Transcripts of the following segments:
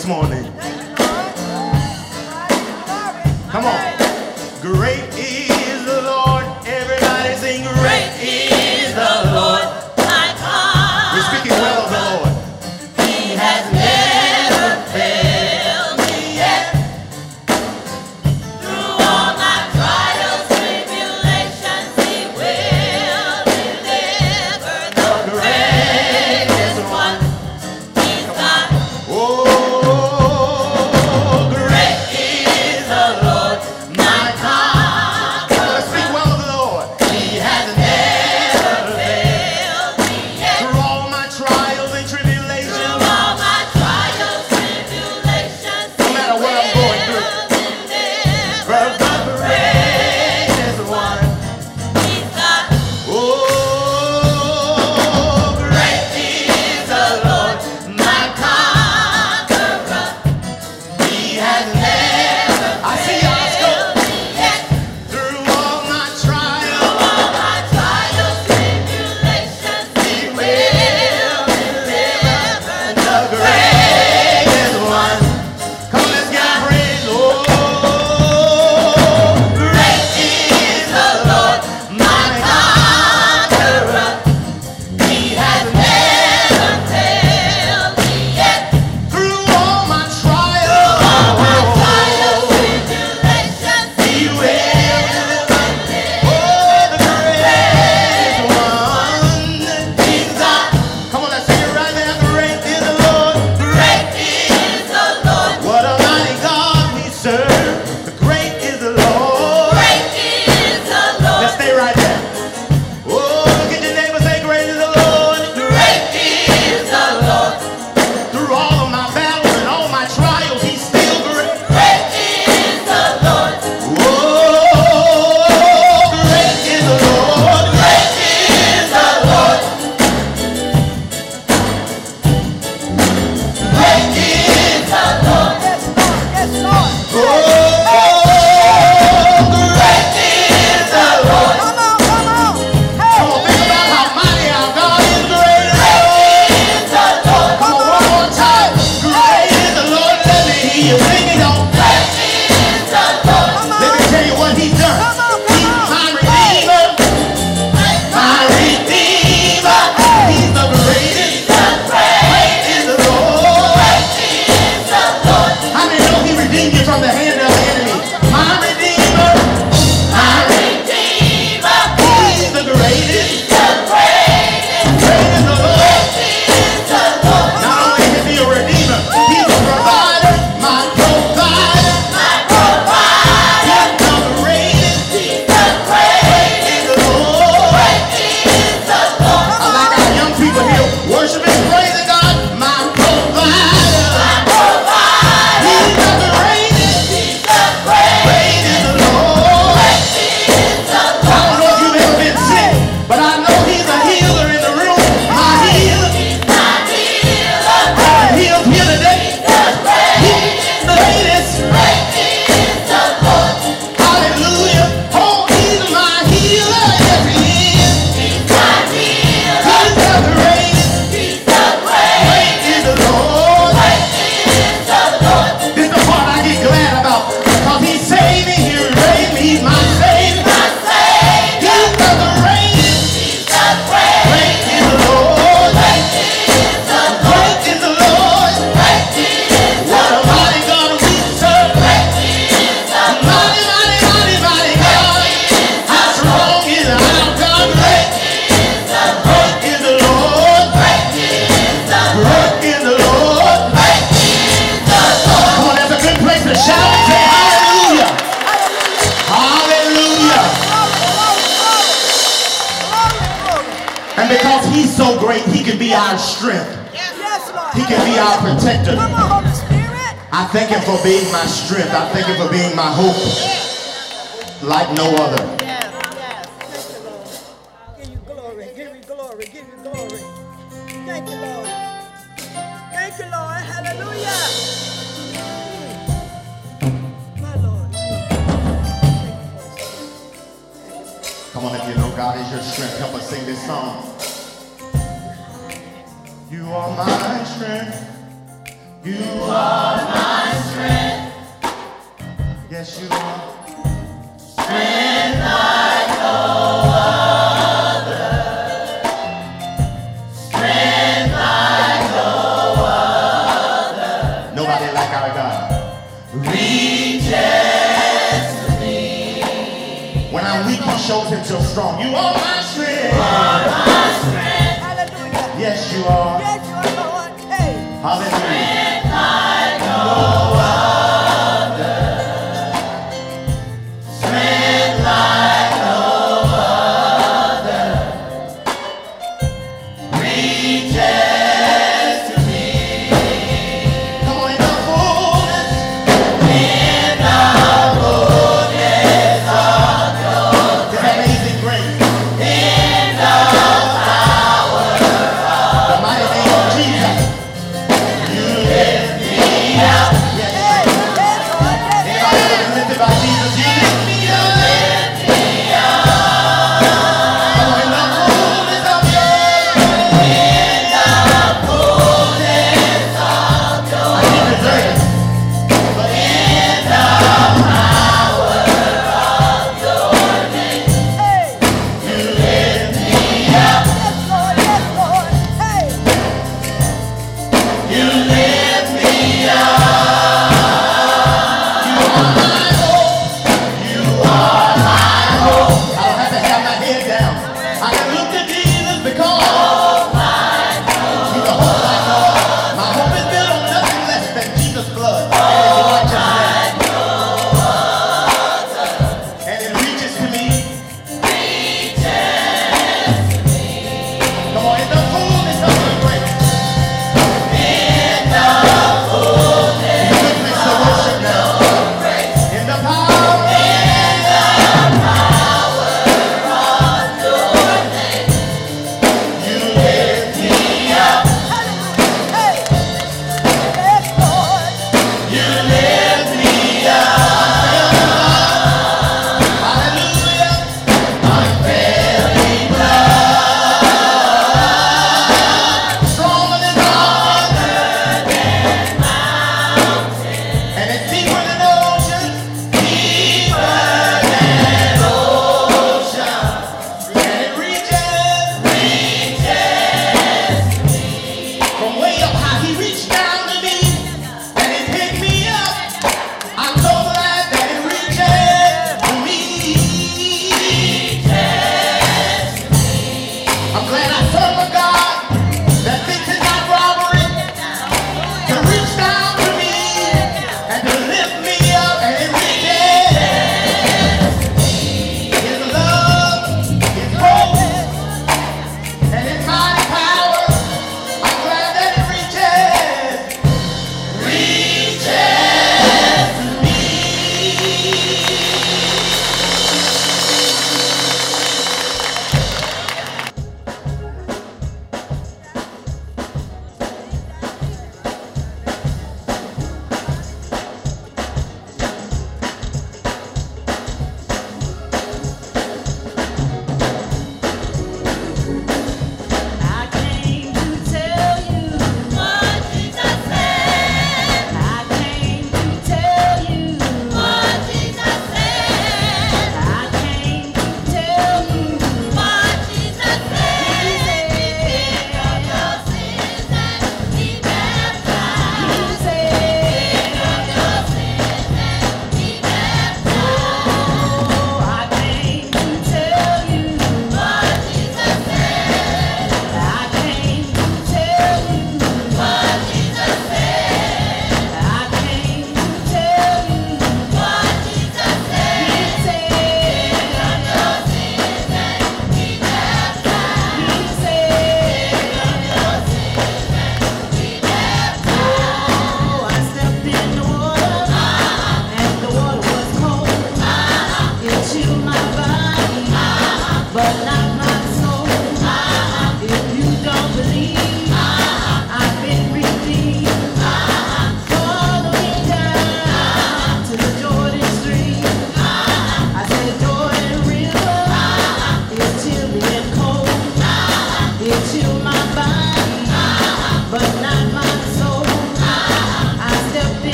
this morning. And because he's so great, he can be our strength. He can be our protector. I thank him for being my strength. I thank him for being my hope. Like no other. Himself strong. You are my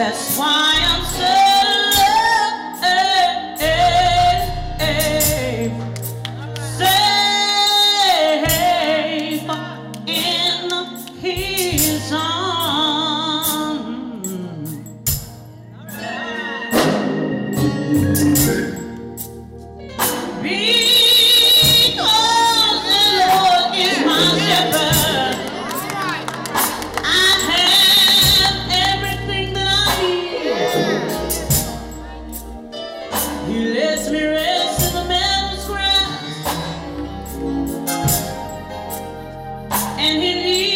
That's why I'm saved. And He leads